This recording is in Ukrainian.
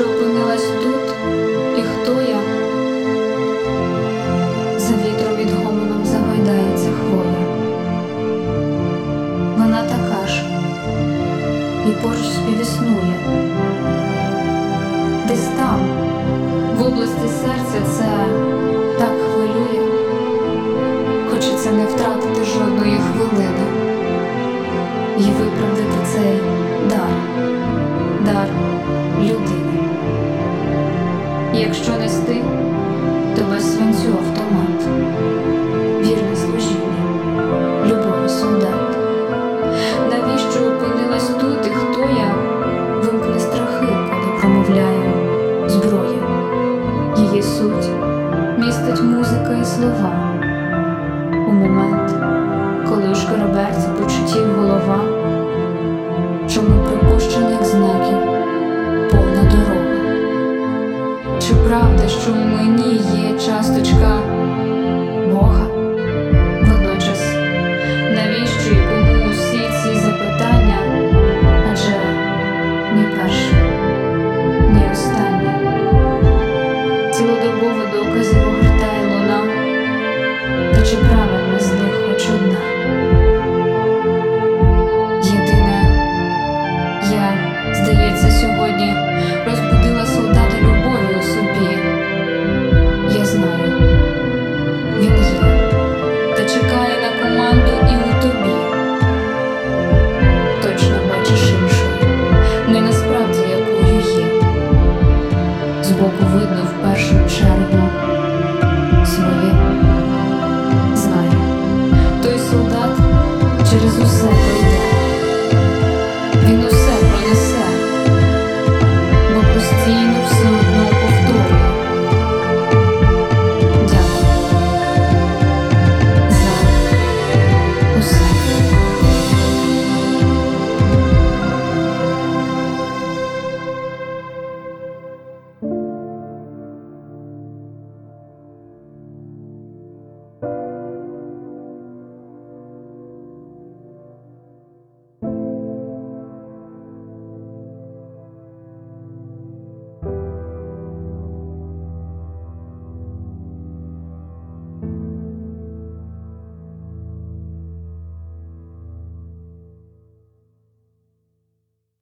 що опинилась тут і хто я? За вітром від гомоном загойдається хвоя. Вона така ж і поруч співіснує. Десь там, в області серця, це так хвилює, хочеться не втратити жодної хвилини і виправдати цей дар. Якщо нести, то без свинцю автомат, вірне служіння, любого солдат. Навіщо опинилась тут і хто я? Вимкне страхи, коли промовляю зброя. Її суть містить музика і слова. Правда, що в мені є часточка Збоку видно в першу чергу своє. Знаю,